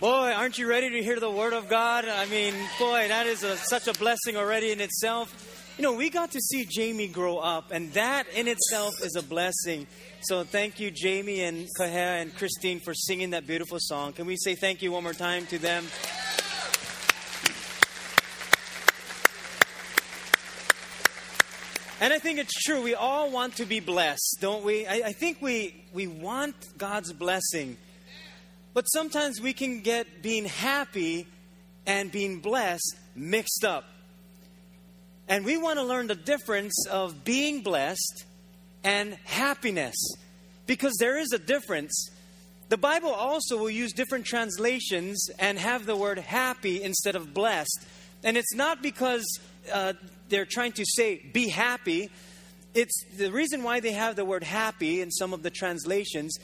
Boy, aren't you ready to hear the word of God? I mean, boy, that is a, such a blessing already in itself. You know, we got to see Jamie grow up, and that in itself is a blessing. So thank you, Jamie and Kahea and Christine, for singing that beautiful song. Can we say thank you one more time to them? And I think it's true. We all want to be blessed, don't we? I, I, think we, we want God's blessing. But sometimes we can get being happy and being blessed mixed up. And we want to learn the difference of being blessed and happiness. Because there is a difference. The Bible also will use different translations and have the word happy instead of blessed. And it's not because uh, they're trying to say be happy. It's the reason why they have the word happy in some of the translations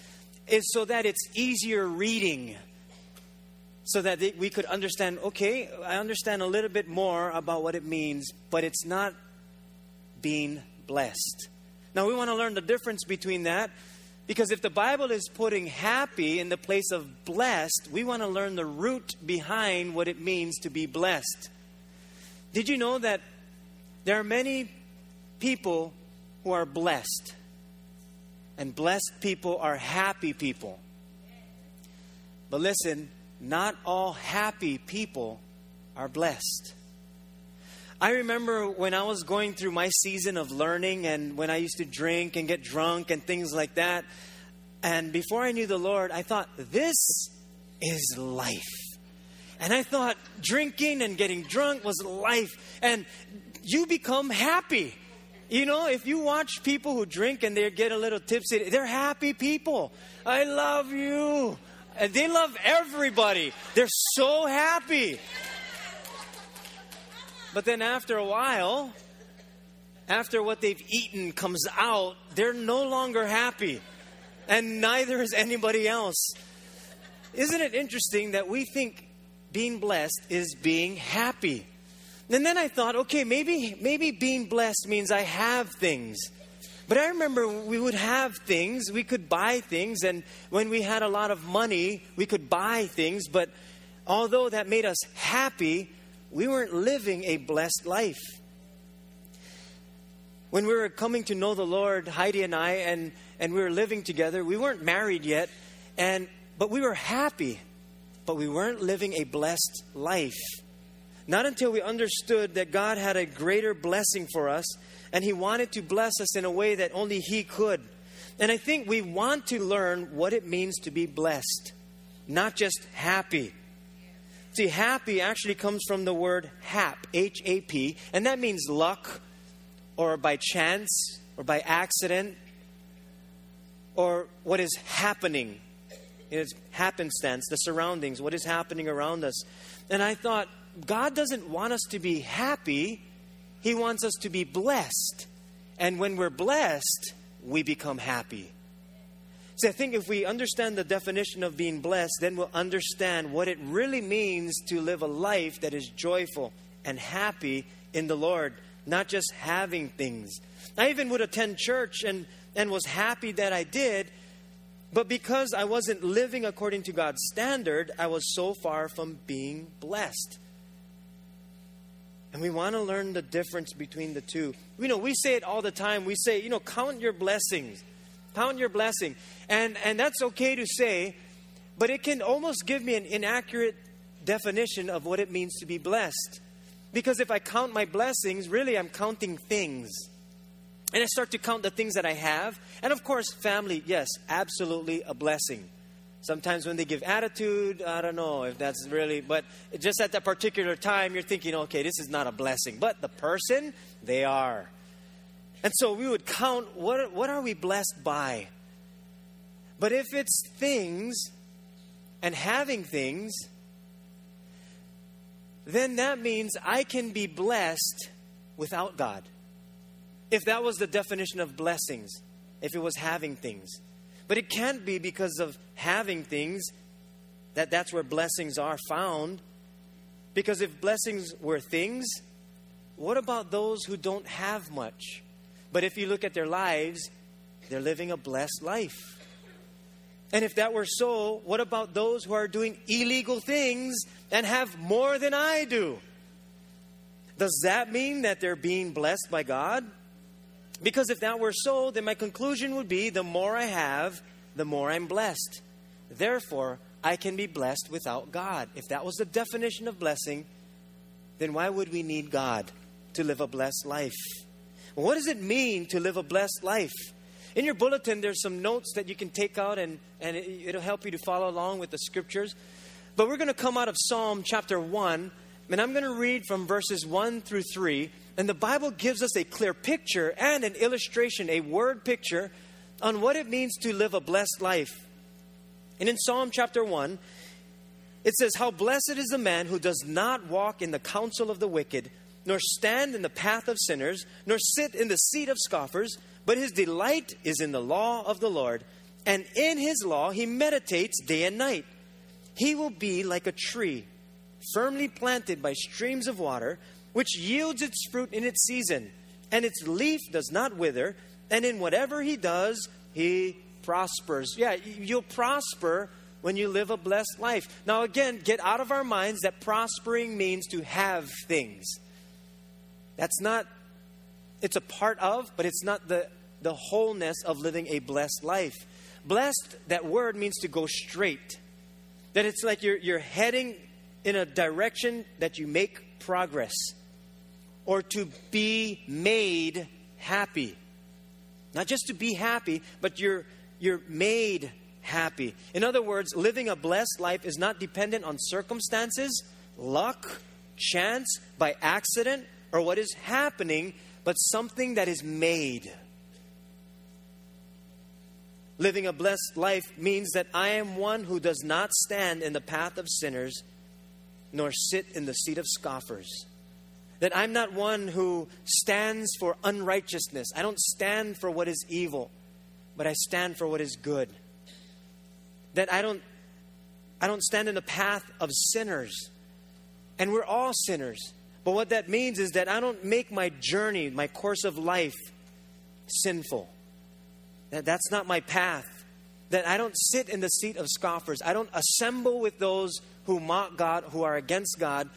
is so that it's easier reading. So that we could understand, okay, I understand a little bit more about what it means, but it's not being blessed. Now, we want to learn the difference between that because if the Bible is putting happy in the place of blessed, we want to learn the root behind what it means to be blessed. Did you know that there are many people who are blessed? And blessed people are happy people. But listen, not all happy people are blessed. I remember when I was going through my season of learning and when I used to drink and get drunk and things like that. And before I knew the Lord, I thought, this is life. And I thought drinking and getting drunk was life. And you become happy. You know, if you watch people who drink and they get a little tipsy, they're happy people. I love you. And they love everybody. They're so happy. But then after a while, after what they've eaten comes out, they're no longer happy. And neither is anybody else. Isn't it interesting that we think being blessed is being happy? And then I thought, okay, maybe maybe being blessed means I have things. But I remember we would have things, we could buy things, and when we had a lot of money, we could buy things, but although that made us happy, we weren't living a blessed life. When we were coming to know the Lord, Heidi and I, and, and we were living together, we weren't married yet, and but we were happy, but we weren't living a blessed life. Not until we understood that God had a greater blessing for us and He wanted to bless us in a way that only He could. And I think we want to learn what it means to be blessed, not just happy. See, happy actually comes from the word hap, H A P, and that means luck or by chance or by accident or what is happening. It's happenstance, the surroundings, what is happening around us. And I thought, God doesn't want us to be happy, He wants us to be blessed. And when we're blessed, we become happy. So I think if we understand the definition of being blessed, then we'll understand what it really means to live a life that is joyful and happy in the Lord, not just having things. I even would attend church and, and was happy that I did, but because I wasn't living according to God's standard, I was so far from being blessed. And we want to learn the difference between the two. You know, we say it all the time. We say, you know, count your blessings. Count your blessing. And and that's okay to say, but it can almost give me an inaccurate definition of what it means to be blessed. Because if I count my blessings, really I'm counting things. And I start to count the things that I have. And of course, family, yes, absolutely a blessing. Sometimes when they give attitude, I don't know if that's really, but just at that particular time, you're thinking, okay, this is not a blessing. But the person, they are. And so we would count what, what are we blessed by? But if it's things and having things, then that means I can be blessed without God. If that was the definition of blessings, if it was having things. But it can't be because of having things that that's where blessings are found. Because if blessings were things, what about those who don't have much? But if you look at their lives, they're living a blessed life. And if that were so, what about those who are doing illegal things and have more than I do? Does that mean that they're being blessed by God? Because if that were so, then my conclusion would be the more I have, the more I'm blessed. Therefore, I can be blessed without God. If that was the definition of blessing, then why would we need God to live a blessed life? What does it mean to live a blessed life? In your bulletin, there's some notes that you can take out and, and it, will help you to follow along with the scriptures. But we're going to come out of Psalm chapter 1, and I'm going to read from verses 1 through 3. And the Bible gives us a clear picture and an illustration, a word picture on what it means to live a blessed life. And in Psalm chapter 1, it says, How blessed is the man who does not walk in the counsel of the wicked, nor stand in the path of sinners, nor sit in the seat of scoffers, but his delight is in the law of the Lord, and in his law he meditates day and night. He will be like a tree, firmly planted by streams of water, which yields its fruit in its season, and its leaf does not wither, and in whatever he does, he prospers. Yeah, you'll prosper when you live a blessed life. Now, again, get out of our minds that prospering means to have things. That's not, it's a part of, but it's not the, the wholeness of living a blessed life. Blessed, that word means to go straight. That it's like you're, you're heading in a direction that you make progress. Or to be made happy. Not just to be happy, but you're, you're made happy. In other words, living a blessed life is not dependent on circumstances, luck, chance, by accident, or what is happening, but something that is made. Living a blessed life means that I am one who does not stand in the path of sinners, nor sit in the seat of scoffers. That I'm not one who stands for unrighteousness. I don't stand for what is evil, but I stand for what is good that I don't I don't stand in the path of sinners. And we're all sinners. But what that means is that I don't make my journey, my course of life sinful. That that's not my path. That I don't sit in the seat of scoffers. I don't assemble with those who mock God, who are against God,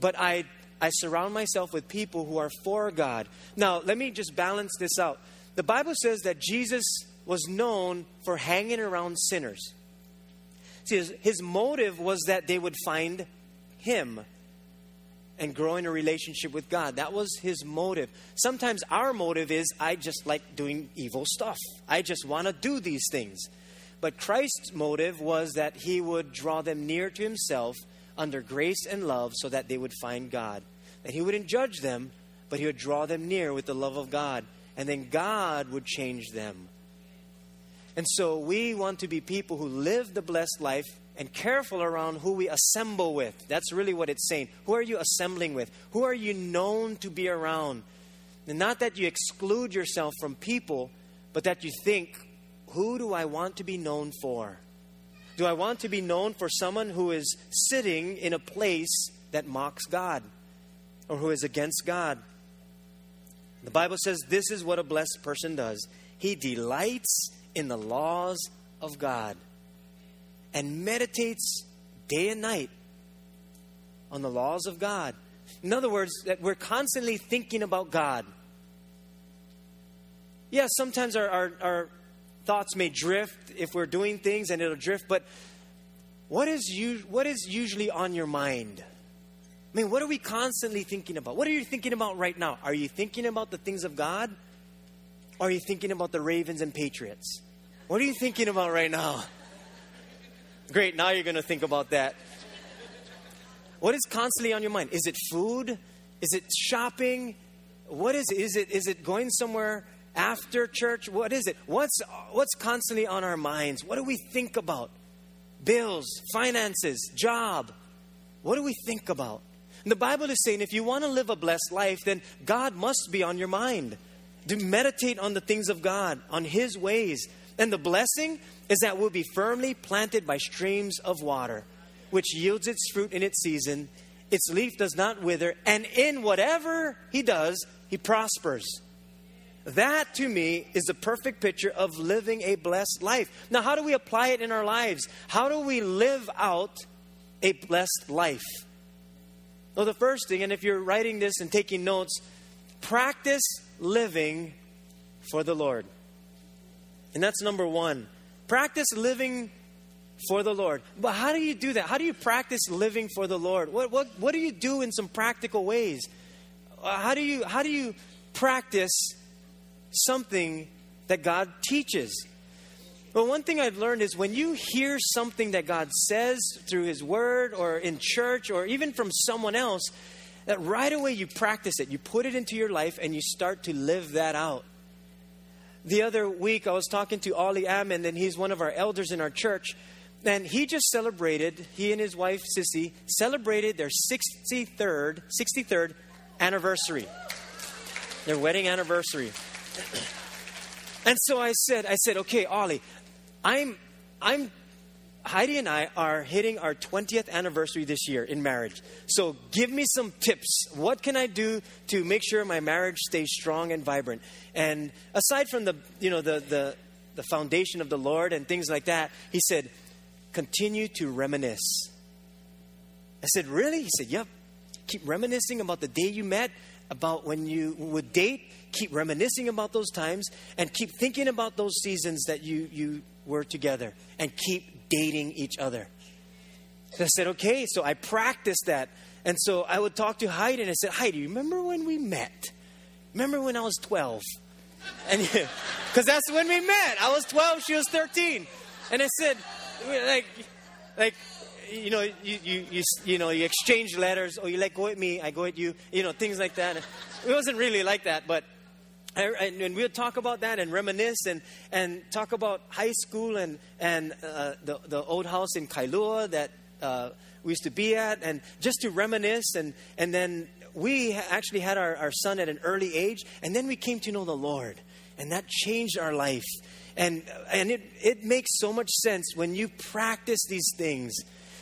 but I I surround myself with people who are for God. Now, let me just balance this out. The Bible says that Jesus was known for hanging around sinners. See, his, his motive was that they would find him and grow in a relationship with God. That was his motive. Sometimes our motive is I just like doing evil stuff. I just want to do these things. But Christ's motive was that he would draw them near to himself under grace and love so that they would find God. That he wouldn't judge them, but he would draw them near with the love of God. And then God would change them and so we want to be people who live the blessed life and careful around who we assemble with. That's really what it's saying. Who are you assembling with? Who are you known to be around? And not that you exclude yourself from people, but that you think, who do I want to be known for? Do I want to be known for someone who is sitting in a place that mocks God or who is against God? The Bible says this is what a blessed person does. He delights in the laws of God and meditates day and night on the laws of God. In other words, that we're constantly thinking about God. Yes, yeah, sometimes our, our, our, thoughts may drift if we're doing things and it'll drift, but what is, you, what is usually on your mind? I mean, what are we constantly thinking about? What are you thinking about right now? Are you thinking about the things of God? Or are you thinking about the Ravens and Patriots? What are you thinking about right now? Great, now you're going to think about that. What is constantly on your mind? Is it food? Is it shopping? What is it? Is it, is it going somewhere after church? What is it? What's, what's constantly on our minds? What do we think about? Bills, finances, job. What do we think about? And the Bible is saying if you want to live a blessed life, then God must be on your mind. To meditate on the things of God, on His ways. And the blessing is that we'll be firmly planted by streams of water, which yields its fruit in its season. Its leaf does not wither, and in whatever He does, He prospers. That to me is the perfect picture of living a blessed life. Now, how do we apply it in our lives? How do we live out a blessed life? Well, the first thing, and if you're writing this and taking notes, practice living for the Lord. And that's number one. Practice living for the Lord. But how do you do that? How do you practice living for the Lord? What, what, what do you do in some practical ways? Uh, how do you, how do you practice something that God teaches? Well, one thing I've learned is when you hear something that God says through His Word or in church or even from someone else, that right away you practice it. You put it into your life and you start to live that out. The other week, I was talking to Ali Ammon, and he's one of our elders in our church. And he just celebrated, he and his wife, Sissy, celebrated their 63rd, 63rd anniversary. Their wedding anniversary. And so I said, I said, okay, Ollie, I'm, I'm, Heidi and I are hitting our 20th anniversary this year in marriage. So give me some tips. What can I do to make sure my marriage stays strong and vibrant? And aside from the, you know, the, the, the foundation of the Lord and things like that, he said, continue to reminisce. I said, really? He said, yep. Keep reminiscing about the day you met, about when you would date, keep reminiscing about those times, and keep thinking about those seasons that you, you were together, and keep dating each other. So I said, okay. So I practiced that. And so I would talk to Heidi, and I said, Heidi, remember when we met? Remember when I was 12? And because that's when we met. I was 12, she was 13. And I said, like, like, you know, you, you, you, you know, you exchange letters, or you like go at me, I go at you, you know, things like that. It wasn't really like that, but and, and we'll talk about that and reminisce and, and talk about high school and, and uh, the, the old house in Kailua that uh, we used to be at, and just to reminisce. And, and then we actually had our, our son at an early age, and then we came to know the Lord, and that changed our life. And, and it, it makes so much sense when you practice these things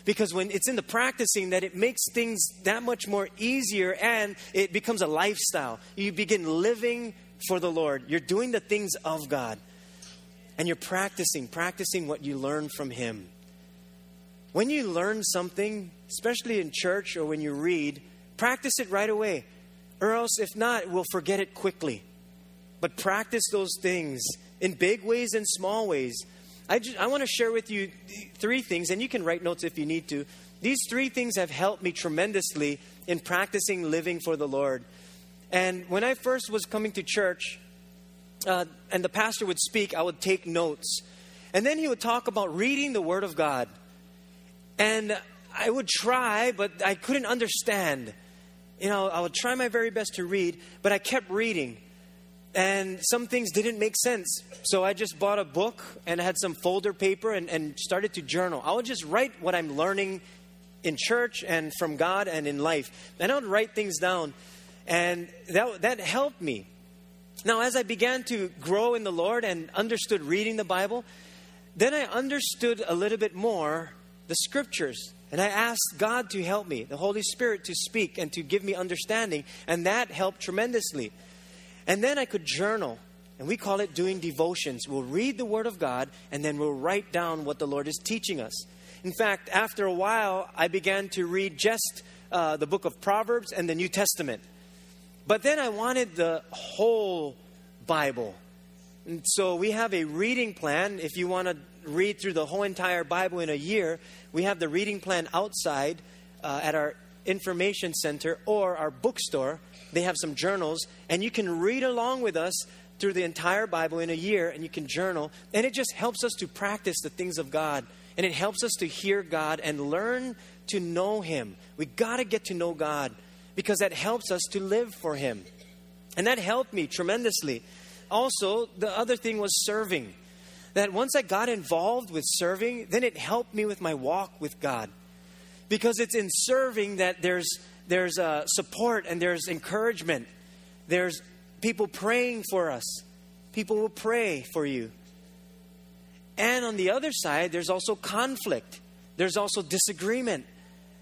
because when it's in the practicing that it makes things that much more easier and it becomes a lifestyle. You begin living for the Lord. You're doing the things of God. And you're practicing, practicing what you learn from Him. When you learn something, especially in church or when you read, practice it right away. Or else, if not, we'll forget it quickly. But practice those things in big ways and small ways. I, just, I want to share with you three things, and you can write notes if you need to. These three things have helped me tremendously in practicing living for the Lord. And when I first was coming to church, uh, and the pastor would speak, I would take notes. And then he would talk about reading the Word of God. And I would try, but I couldn't understand. You know, I would try my very best to read, but I kept reading and some things didn't make sense. So I just bought a book and I had some folder paper and, and started to journal. I would just write what I'm learning in church and from God and in life. And I would write things down. And that, that helped me. Now, as I began to grow in the Lord and understood reading the Bible, then I understood a little bit more the scriptures. And I asked God to help me, the Holy Spirit to speak and to give me understanding. And that helped tremendously. And then I could journal. And we call it doing devotions. We'll read the Word of God and then we'll write down what the Lord is teaching us. In fact, after a while, I began to read just uh, the book of Proverbs and the New Testament. But then I wanted the whole Bible. And so we have a reading plan. If you want to read through the whole entire Bible in a year, we have the reading plan outside uh, at our information center or our bookstore they have some journals, and you can read along with us through the entire Bible in a year, and you can journal. And it just helps us to practice the things of God. And it helps us to hear God and learn to know Him. We got to get to know God because that helps us to live for Him. And that helped me tremendously. Also, the other thing was serving. That once I got involved with serving, then it helped me with my walk with God. Because it's in serving that there's there's uh, support and there's encouragement. There's people praying for us. People will pray for you. And on the other side, there's also conflict. There's also disagreement.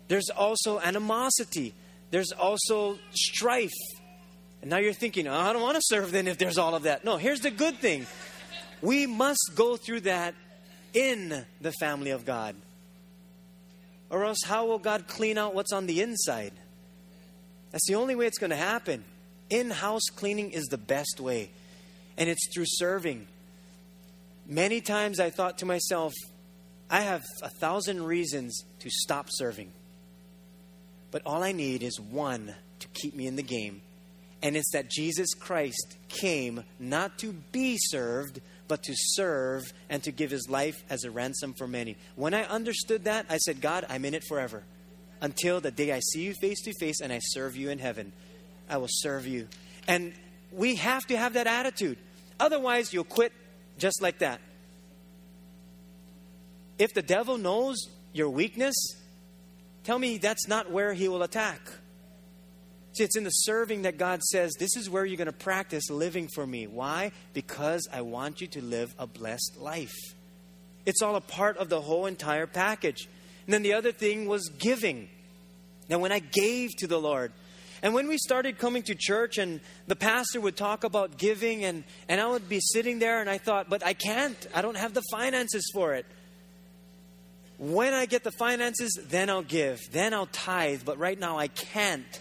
There's also animosity. There's also strife. And now you're thinking, oh, I don't want to serve then if there's all of that. No, here's the good thing we must go through that in the family of God. Or else, how will God clean out what's on the inside? That's the only way it's going to happen. In house cleaning is the best way, and it's through serving. Many times I thought to myself, I have a thousand reasons to stop serving. But all I need is one to keep me in the game. And it's that Jesus Christ came not to be served, but to serve and to give his life as a ransom for many. When I understood that, I said, God, I'm in it forever. Until the day I see you face to face and I serve you in heaven. I will serve you. And we have to have that attitude. Otherwise, you'll quit just like that. If the devil knows your weakness, tell me that's not where he will attack. See, it's in the serving that God says, This is where you're going to practice living for me. Why? Because I want you to live a blessed life. It's all a part of the whole entire package. And then the other thing was giving. Now, when I gave to the Lord, and when we started coming to church and the pastor would talk about giving, and, and I would be sitting there and I thought, but I can't. I don't have the finances for it. When I get the finances, then I'll give. Then I'll tithe. But right now I can't.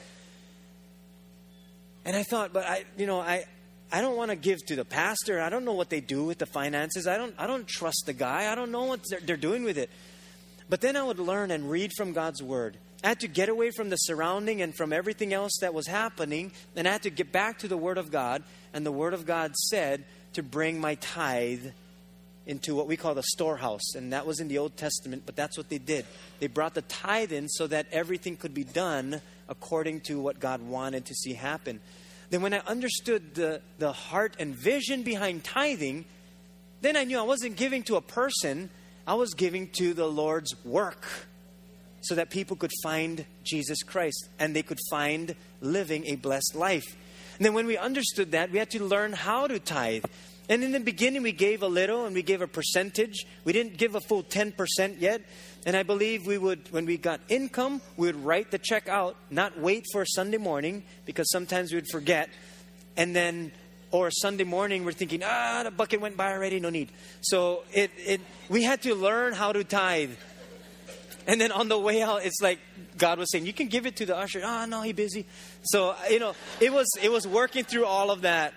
And I thought, but I, you know, I, I don't want to give to the pastor. I don't know what they do with the finances. I don't, I don't trust the guy. I don't know what they're, they're doing with it. But then I would learn and read from God's word. I had to get away from the surrounding and from everything else that was happening, and I had to get back to the Word of God. And the Word of God said to bring my tithe into what we call the storehouse. And that was in the Old Testament, but that's what they did. They brought the tithe in so that everything could be done according to what God wanted to see happen. Then, when I understood the, the heart and vision behind tithing, then I knew I wasn't giving to a person, I was giving to the Lord's work so that people could find Jesus Christ and they could find living a blessed life. And then, when we understood that, we had to learn how to tithe. And in the beginning, we gave a little and we gave a percentage. We didn't give a full 10% yet. And I believe we would, when we got income, we would write the check out, not wait for Sunday morning, because sometimes we would forget. And then, or Sunday morning, we're thinking, ah, the bucket went by already, no need. So it, it, we had to learn how to tithe. And then on the way out, it's like God was saying, you can give it to the usher. Ah, oh, no, he busy. So, you know, it was, it was working through all of that.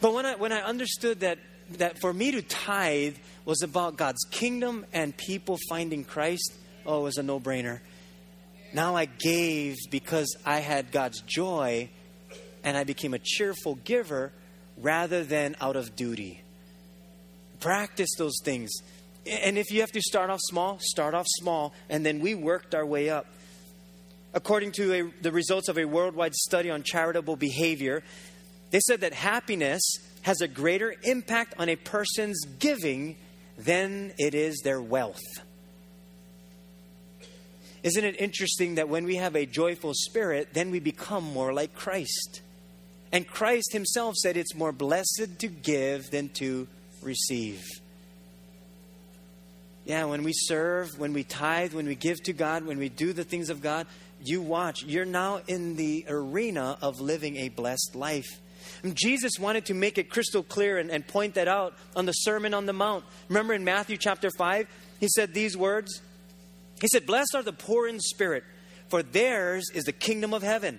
But when I, when I understood that, that for me to tithe was about God's kingdom and people finding Christ, oh, it was a no brainer. Now I gave because I had God's joy and I became a cheerful giver rather than out of duty. Practice those things. And if you have to start off small, start off small. And then we worked our way up. According to a, the results of a worldwide study on charitable behavior, they said that happiness has a greater impact on a person's giving than it is their wealth. Isn't it interesting that when we have a joyful spirit, then we become more like Christ? And Christ himself said it's more blessed to give than to receive. Yeah, when we serve, when we tithe, when we give to God, when we do the things of God, you watch. You're now in the arena of living a blessed life. And Jesus wanted to make it crystal clear and, and point that out on the Sermon on the Mount. Remember in Matthew chapter 5, he said these words He said, Blessed are the poor in spirit, for theirs is the kingdom of heaven.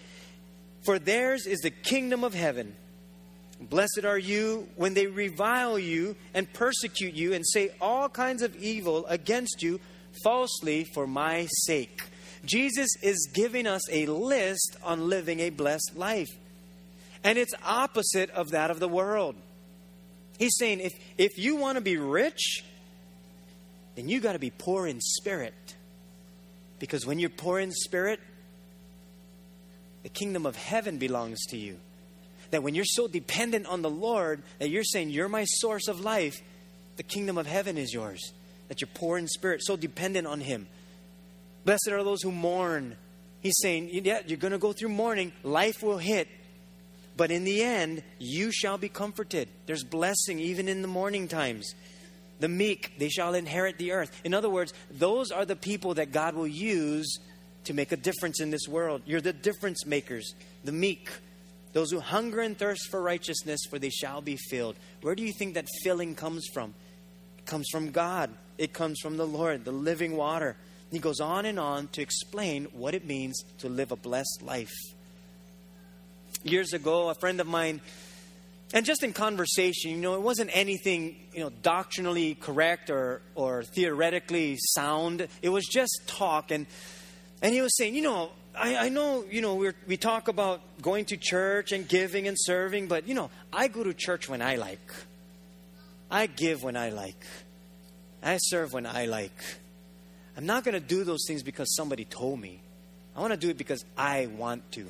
for theirs is the kingdom of heaven. Blessed are you when they revile you and persecute you and say all kinds of evil against you falsely for my sake. Jesus is giving us a list on living a blessed life. And it's opposite of that of the world. He's saying if, if you want to be rich, then you got to be poor in spirit. Because when you're poor in spirit, the kingdom of heaven belongs to you. that when you're so dependent on the Lord that you're saying, You're my source of life, the kingdom of heaven is yours. That you're poor in spirit, so dependent on Him. Blessed are those who mourn. He's saying, Yeah, you're going to go through mourning, life will hit, but in the end, you shall be comforted. There's blessing even in the mourning times. The meek, they shall inherit the earth. In other words, those are the people that God will use to make a difference in this world. You're the difference makers, the meek, those who hunger and thirst for righteousness, for they shall be filled. Where do you think that filling comes from? It comes from God, it comes from the Lord, the living water. He goes on and on to explain what it means to live a blessed life. Years ago, a friend of mine and just in conversation, you know, it wasn't anything, you know, doctrinally correct or, or theoretically sound. It was just talk. And, and he was saying, you know, I, I know, you know, we we talk about going to church and giving and serving, but, you know, I go to church when I like. I give when I like. I serve when I like. I'm not going to do those things because somebody told me. I want to do it because I want to.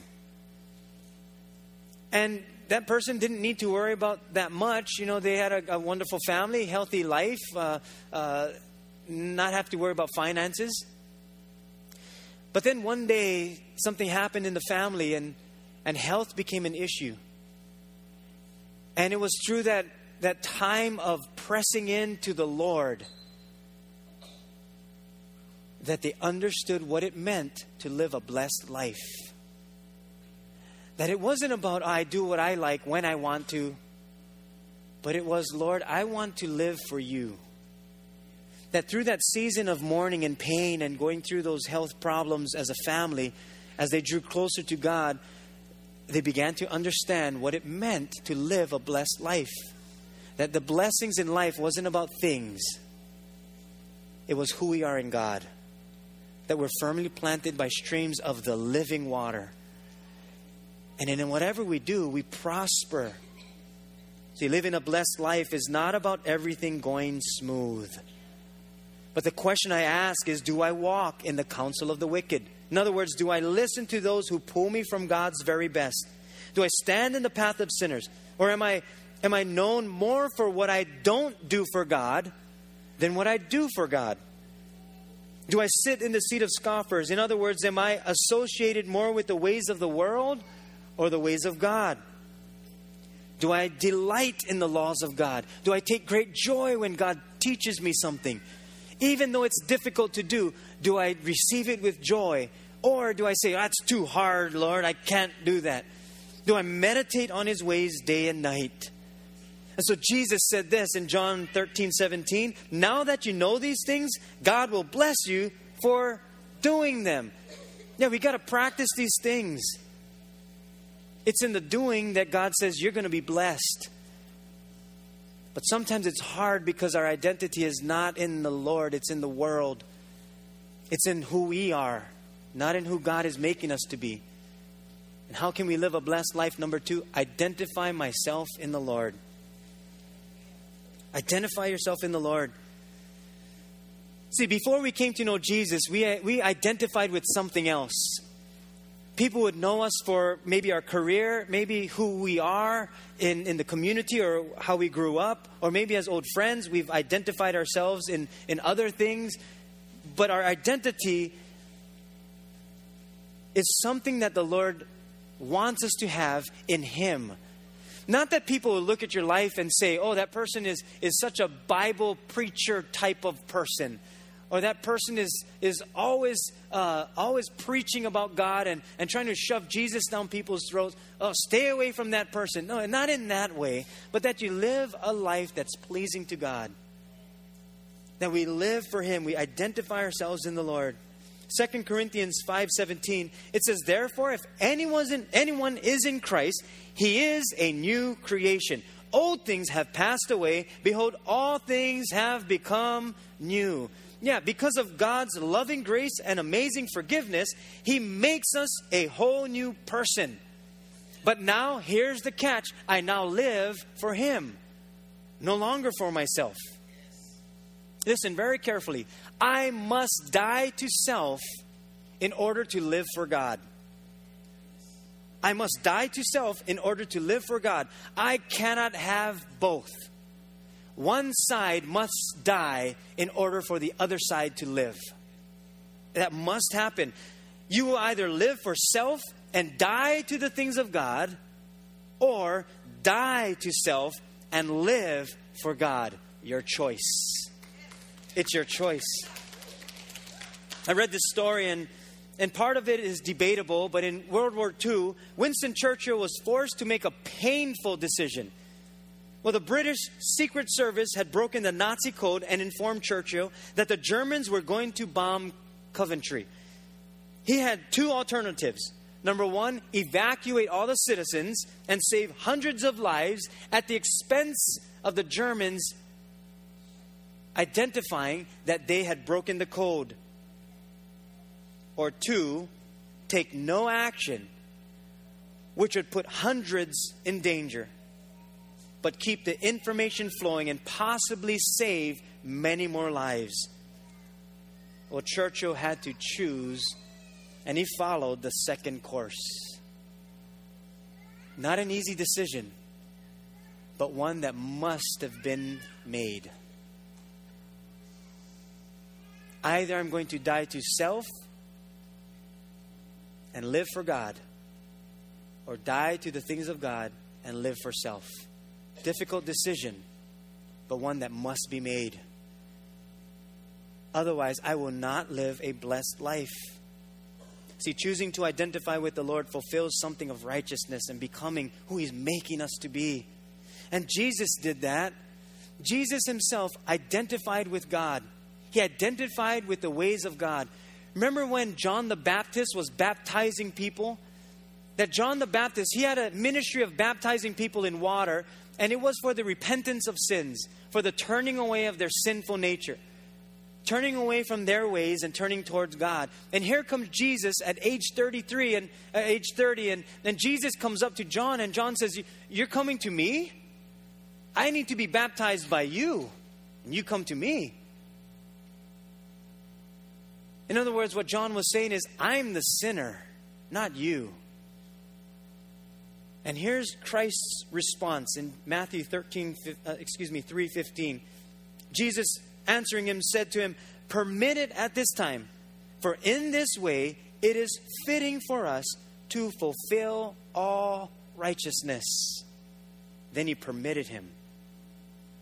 And that person didn't need to worry about that much. You know, they had a, a wonderful family, healthy life, uh, uh, not have to worry about finances. But then one day, something happened in the family, and, and health became an issue. And it was through that, that time of pressing into the Lord that they understood what it meant to live a blessed life. That it wasn't about, I do what I like when I want to, but it was, Lord, I want to live for you. That through that season of mourning and pain and going through those health problems as a family, as they drew closer to God, they began to understand what it meant to live a blessed life. That the blessings in life wasn't about things, it was who we are in God. That we're firmly planted by streams of the living water and in whatever we do, we prosper. See, living a blessed life is not about everything going smooth. But the question I ask is do I walk in the counsel of the wicked? In other words, do I listen to those who pull me from God's very best? Do I stand in the path of sinners? Or am I, am I known more for what I don't do for God than what I do for God? Do I sit in the seat of scoffers? In other words, am I associated more with the ways of the world or the ways of God? Do I delight in the laws of God? Do I take great joy when God teaches me something? Even though it's difficult to do, do I receive it with joy? Or do I say, that's too hard, Lord, I can't do that? Do I meditate on his ways day and night? And so Jesus said this in John 13, 17 Now that you know these things, God will bless you for doing them. Yeah, we got to practice these things. It's in the doing that God says you're going to be blessed. But sometimes it's hard because our identity is not in the Lord, it's in the world. It's in who we are, not in who God is making us to be. And how can we live a blessed life? Number two, identify myself in the Lord. Identify yourself in the Lord. See, before we came to know Jesus, we, we identified with something else people would know us for maybe our career, maybe who we are in, in the community or how we grew up, or maybe as old friends, we've identified ourselves in, in other things. But our identity is something that the Lord wants us to have in Him. Not that people will look at your life and say, oh, that person is, is such a Bible preacher type of person or that person is, is always, uh, always preaching about God and, and trying to shove Jesus down people's throats. Oh, stay away from that person. No, not in that way, but that you live a life that's pleasing to God. That we live for Him. We identify ourselves in the Lord. 2 Corinthians 5:17 it says therefore if anyone's in, anyone is in Christ he is a new creation old things have passed away behold all things have become new yeah, because of God's loving grace and amazing forgiveness, He makes us a whole new person. But now, here's the catch I now live for Him, no longer for myself. Listen very carefully. I must die to self in order to live for God. I must die to self in order to live for God. I cannot have both. One side must die in order for the other side to live. That must happen. You will either live for self and die to the things of God, or die to self and live for God. Your choice. It's your choice. I read this story, and, and part of it is debatable, but in World War II, Winston Churchill was forced to make a painful decision. Well, the British Secret Service had broken the Nazi code and informed Churchill that the Germans were going to bomb Coventry. He had two alternatives. Number one, evacuate all the citizens and save hundreds of lives at the expense of the Germans identifying that they had broken the code. Or two, take no action, which would put hundreds in danger, but keep the information flowing and possibly save many more lives. Well, Churchill had to choose, and he followed the second course. Not an easy decision, but one that must have been made. Either I'm going to die to self and live for God, or die to the things of God and live for self. Difficult decision, but one that must be made. Otherwise, I will not live a blessed life. See, choosing to identify with the Lord fulfills something of righteousness and becoming who He's making us to be. And Jesus did that. Jesus Himself identified with God, He identified with the ways of God. Remember when John the Baptist was baptizing people? That John the Baptist, he had a ministry of baptizing people in water, and it was for the repentance of sins, for the turning away of their sinful nature turning away from their ways and turning towards God. And here comes Jesus at age 33 and uh, age 30 and then Jesus comes up to John and John says, "You're coming to me? I need to be baptized by you. And you come to me." In other words, what John was saying is, "I'm the sinner, not you." And here's Christ's response in Matthew 13 uh, excuse me 3:15. Jesus answering him, said to him, Permit it at this time, for in this way it is fitting for us to fulfill all righteousness. Then he permitted him.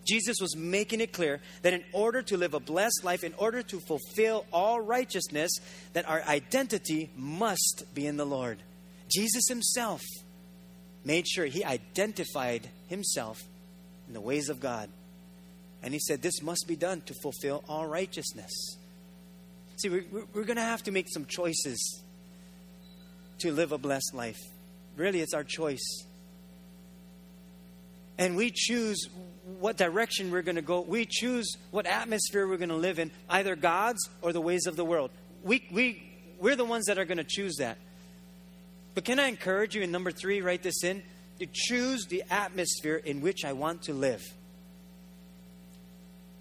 Jesus was making it clear that in order to live a blessed life, in order to fulfill all righteousness, that our identity must be in the Lord. Jesus himself made sure he identified himself in the ways of God. And he said, This must be done to fulfill all righteousness. See, we're, we're going to have to make some choices to live a blessed life. Really, it's our choice. And we choose what direction we're going to go. We choose what atmosphere we're going to live in, either God's or the ways of the world. We, we, we're the ones that are going to choose that. But can I encourage you in number three, write this in? To choose the atmosphere in which I want to live.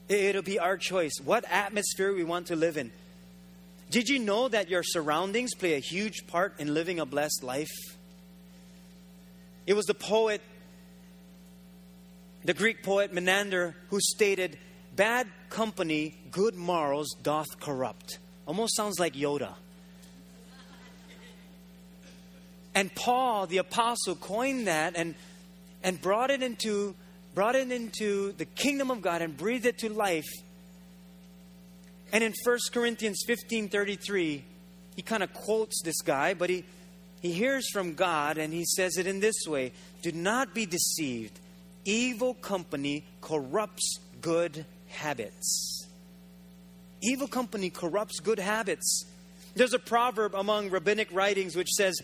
It'll be our choice what atmosphere we want to live in. Did you know that your surroundings play a huge part in living a blessed life? It was the poet, the Greek poet Menander, who stated, Bad company, good morals doth corrupt. Almost sounds like Yoda. And Paul, the apostle, coined that and, and brought it into brought it into the kingdom of God and breathed it to life. And in 1 Corinthians 15 33, he kind of quotes this guy, but he, he hears from God and he says it in this way Do not be deceived. Evil company corrupts good habits. Evil company corrupts good habits. There's a proverb among rabbinic writings which says,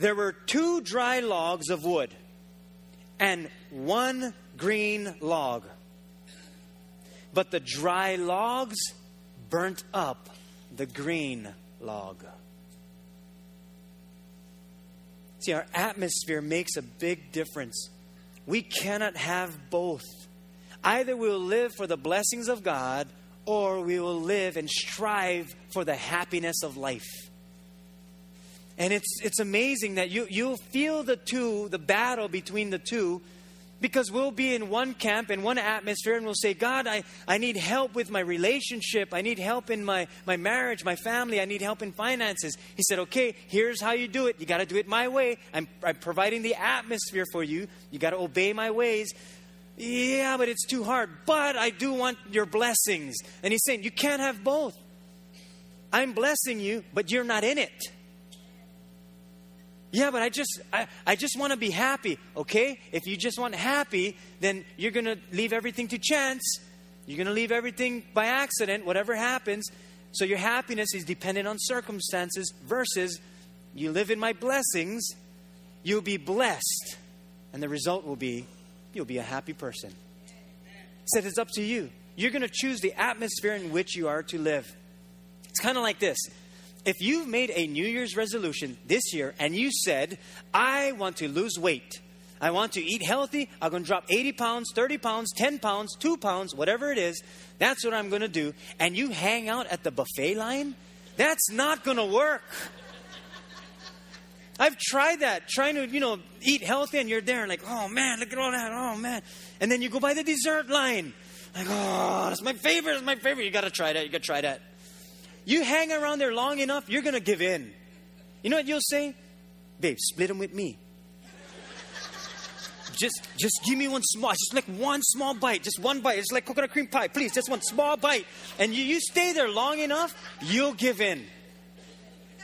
There were two dry logs of wood and one green log. But the dry logs burnt up the green log. See, our atmosphere makes a big difference. We cannot have both. Either we will live for the blessings of God or we will live and strive for the happiness of life. And it's, it's amazing that you, you'll feel the two, the battle between the two, because we'll be in one camp, in one atmosphere, and we'll say, God, I, I need help with my relationship. I need help in my, my marriage, my family. I need help in finances. He said, Okay, here's how you do it. You got to do it my way. I'm, I'm providing the atmosphere for you. You got to obey my ways. Yeah, but it's too hard. But I do want your blessings. And he's saying, You can't have both. I'm blessing you, but you're not in it. Yeah, but I just I, I just want to be happy. Okay? If you just want happy, then you're gonna leave everything to chance. You're gonna leave everything by accident, whatever happens. So your happiness is dependent on circumstances versus you live in my blessings, you'll be blessed. And the result will be you'll be a happy person. Said it's up to you. You're gonna choose the atmosphere in which you are to live. It's kind of like this if you've made a New Year's resolution this year and you said, I want to lose weight, I want to eat healthy, I'm going to drop 80 pounds, 30 pounds, 10 pounds, 2 pounds, whatever it is, that's what I'm going to do, and you hang out at the buffet line, that's not going to work. I've tried that, trying to, you know, eat healthy, and you're there, and like, oh man, look at all that, oh man. And then you go by the dessert line, like, oh, that's my favorite, that's my favorite. You got to try that, you got to try that. You hang around there long enough, you're going to give in. You know what you'll say? Babe, split them with me. just, just give me one small, just like one small bite, just one bite. It's like coconut cream pie, please, just one small bite. And you, you stay there long enough, you'll give in.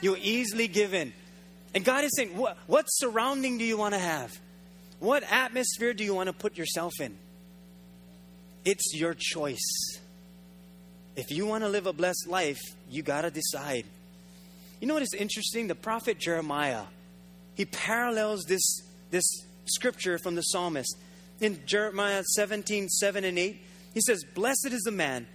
You'll easily give in. And God is saying, what, what surrounding do you want to have? What atmosphere do you want to put yourself in? It's your choice. If you want to live a blessed life, you got to decide. You know what is interesting? The prophet Jeremiah, he parallels this, this scripture from the psalmist. In Jeremiah 17, 7 and 8, he says, Blessed is the man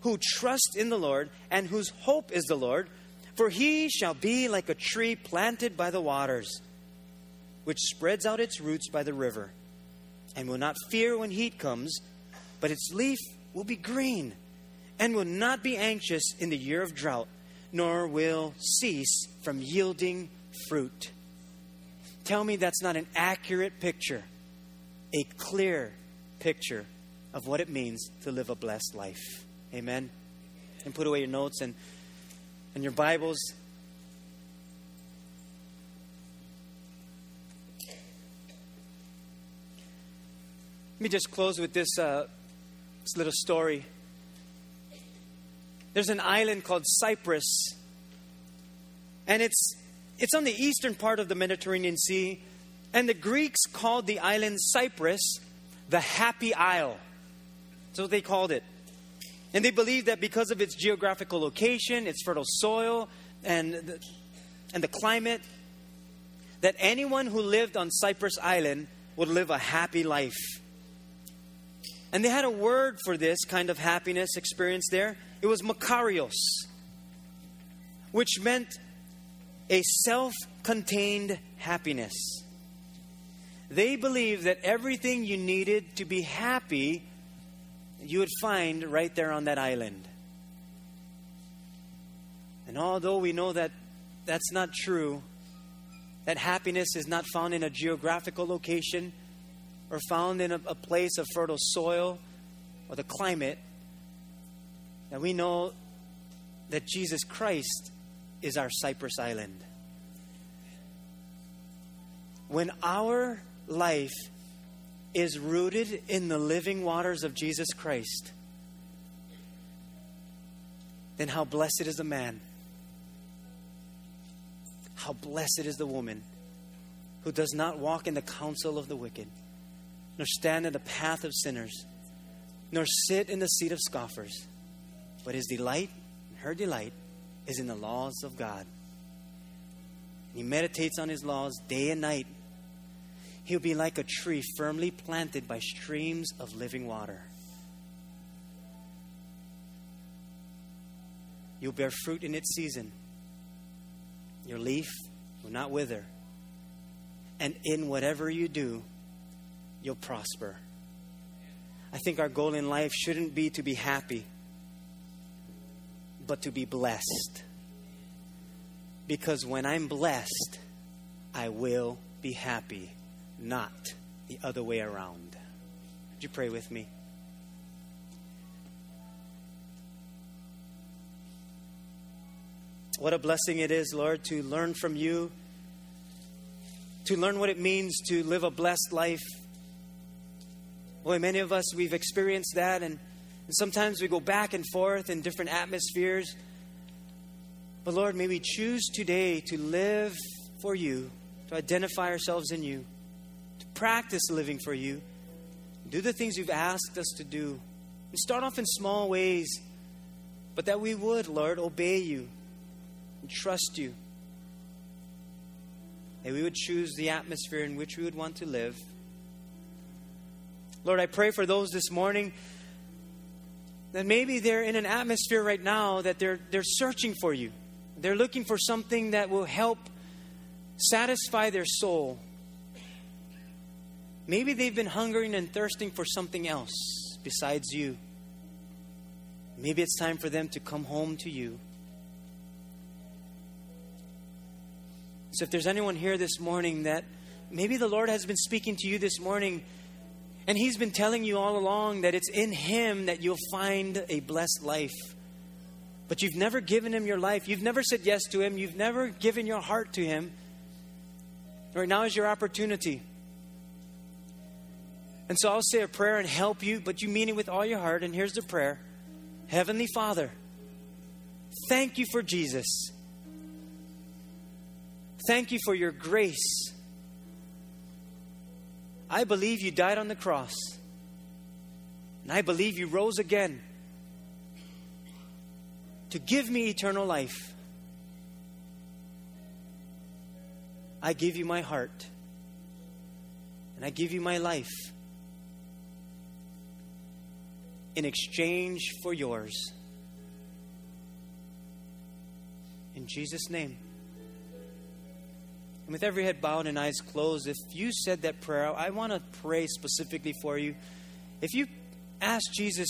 who trusts in the Lord and whose hope is the Lord, for he shall be like a tree planted by the waters, which spreads out its roots by the river, and will not fear when heat comes, but its leaf will be green and will not be anxious in the year of drought, nor will cease from yielding fruit. Tell me that's not an accurate picture, a clear picture of what it means to live a blessed life. Amen. And put away your notes and, and your Bibles. Let me just close with this, uh, this little story. There's an island called Cyprus, and it's, it's on the eastern part of the Mediterranean Sea. And the Greeks called the island Cyprus the Happy Isle. What they called it. And they believed that because of its geographical location, its fertile soil, and the, and the climate, that anyone who lived on Cyprus Island would live a happy life. And they had a word for this kind of happiness experience there. It was Makarios, which meant a self contained happiness. They believed that everything you needed to be happy, you would find right there on that island. And although we know that that's not true, that happiness is not found in a geographical location or found in a, a place of fertile soil or the climate, and we know that Jesus Christ is our Cyprus Island. When our life is rooted in the living waters of Jesus Christ, then how blessed is the man, how blessed is the woman who does not walk in the counsel of the wicked, nor stand in the path of sinners, nor sit in the seat of scoffers but his delight, her delight, is in the laws of God. He meditates on his laws day and night. He'll be like a tree firmly planted by streams of living water. You'll bear fruit in its season. Your leaf will not wither. And in whatever you do, you'll prosper. I think our goal in life shouldn't be to be happy but to be blessed. Because when I'm blessed, I will be happy, not the other way around. Would you pray with me? What a blessing it is, Lord, to learn from you, to learn what it means to live a blessed life. Boy, many of us, we've experienced that, and, and sometimes we go back and forth in different atmospheres. But Lord, may we choose today to live for you, to identify ourselves in you, to practice living for you, do the things you've asked us to do. And start off in small ways, but that we would, Lord, obey you and trust you. And we would choose the atmosphere in which we would want to live. Lord, I pray for those this morning that maybe they're in an atmosphere right now that they're, they're searching for you. They're looking for something that will help satisfy their soul. Maybe they've been hungering and thirsting for something else besides you. Maybe it's time for them to come home to you. So, if there's anyone here this morning that maybe the Lord has been speaking to you this morning, and He's been telling you all along that it's in Him that you'll find a blessed life but you've never given him your life, you've never said yes to him, you've never given your heart to him, right now is your opportunity. And so I'll say a prayer and help you, but you mean it with all your heart. And here's the prayer Heavenly Father, thank you for Jesus. Thank you for your grace. I believe you died on the cross. And I believe you rose again to give me eternal life. I give you my heart. And I give you my life in exchange for yours. In Jesus' name. And with every head bowed and eyes closed, if you said that prayer, I want to pray specifically for you. If you asked Jesus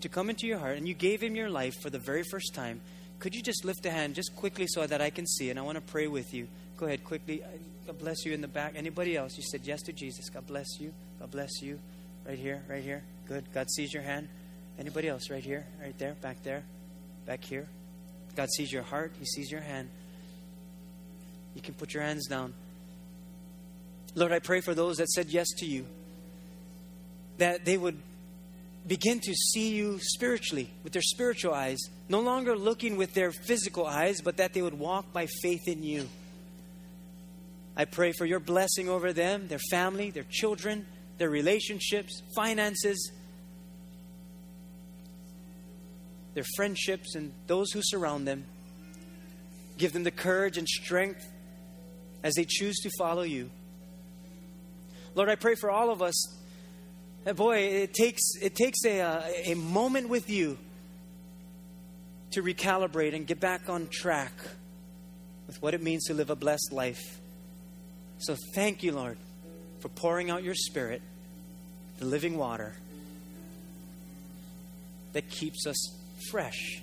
to come into your heart and you gave him your life for the very first time, could you just lift a hand just quickly so that I can see? And I want to pray with you. Go ahead, quickly. Uh, God bless you in the back. Anybody else? You said yes to Jesus. God bless you. God bless you. Right here, right here. Good. God sees your hand. Anybody else? Right here, right there, back there, back here. God sees your heart. He sees your hand. You can put your hands down. Lord, I pray for those that said yes to you, that they would begin to see you spiritually with their spiritual eyes, no longer looking with their physical eyes, but that they would walk by faith in you. I pray for your blessing over them, their family, their children, their relationships, finances, their friendships, and those who surround them. Give them the courage and strength as they choose to follow you. Lord, I pray for all of us boy, it takes, it takes a, a moment with you to recalibrate and get back on track with what it means to live a blessed life. So thank you, Lord, for pouring out your spirit, the living water that keeps us fresh,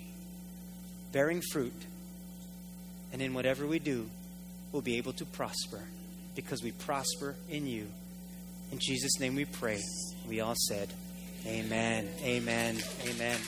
bearing fruit. And in whatever we do, we'll be able to prosper because we prosper in you. In Jesus' name we pray. We all said, Amen, Amen, Amen.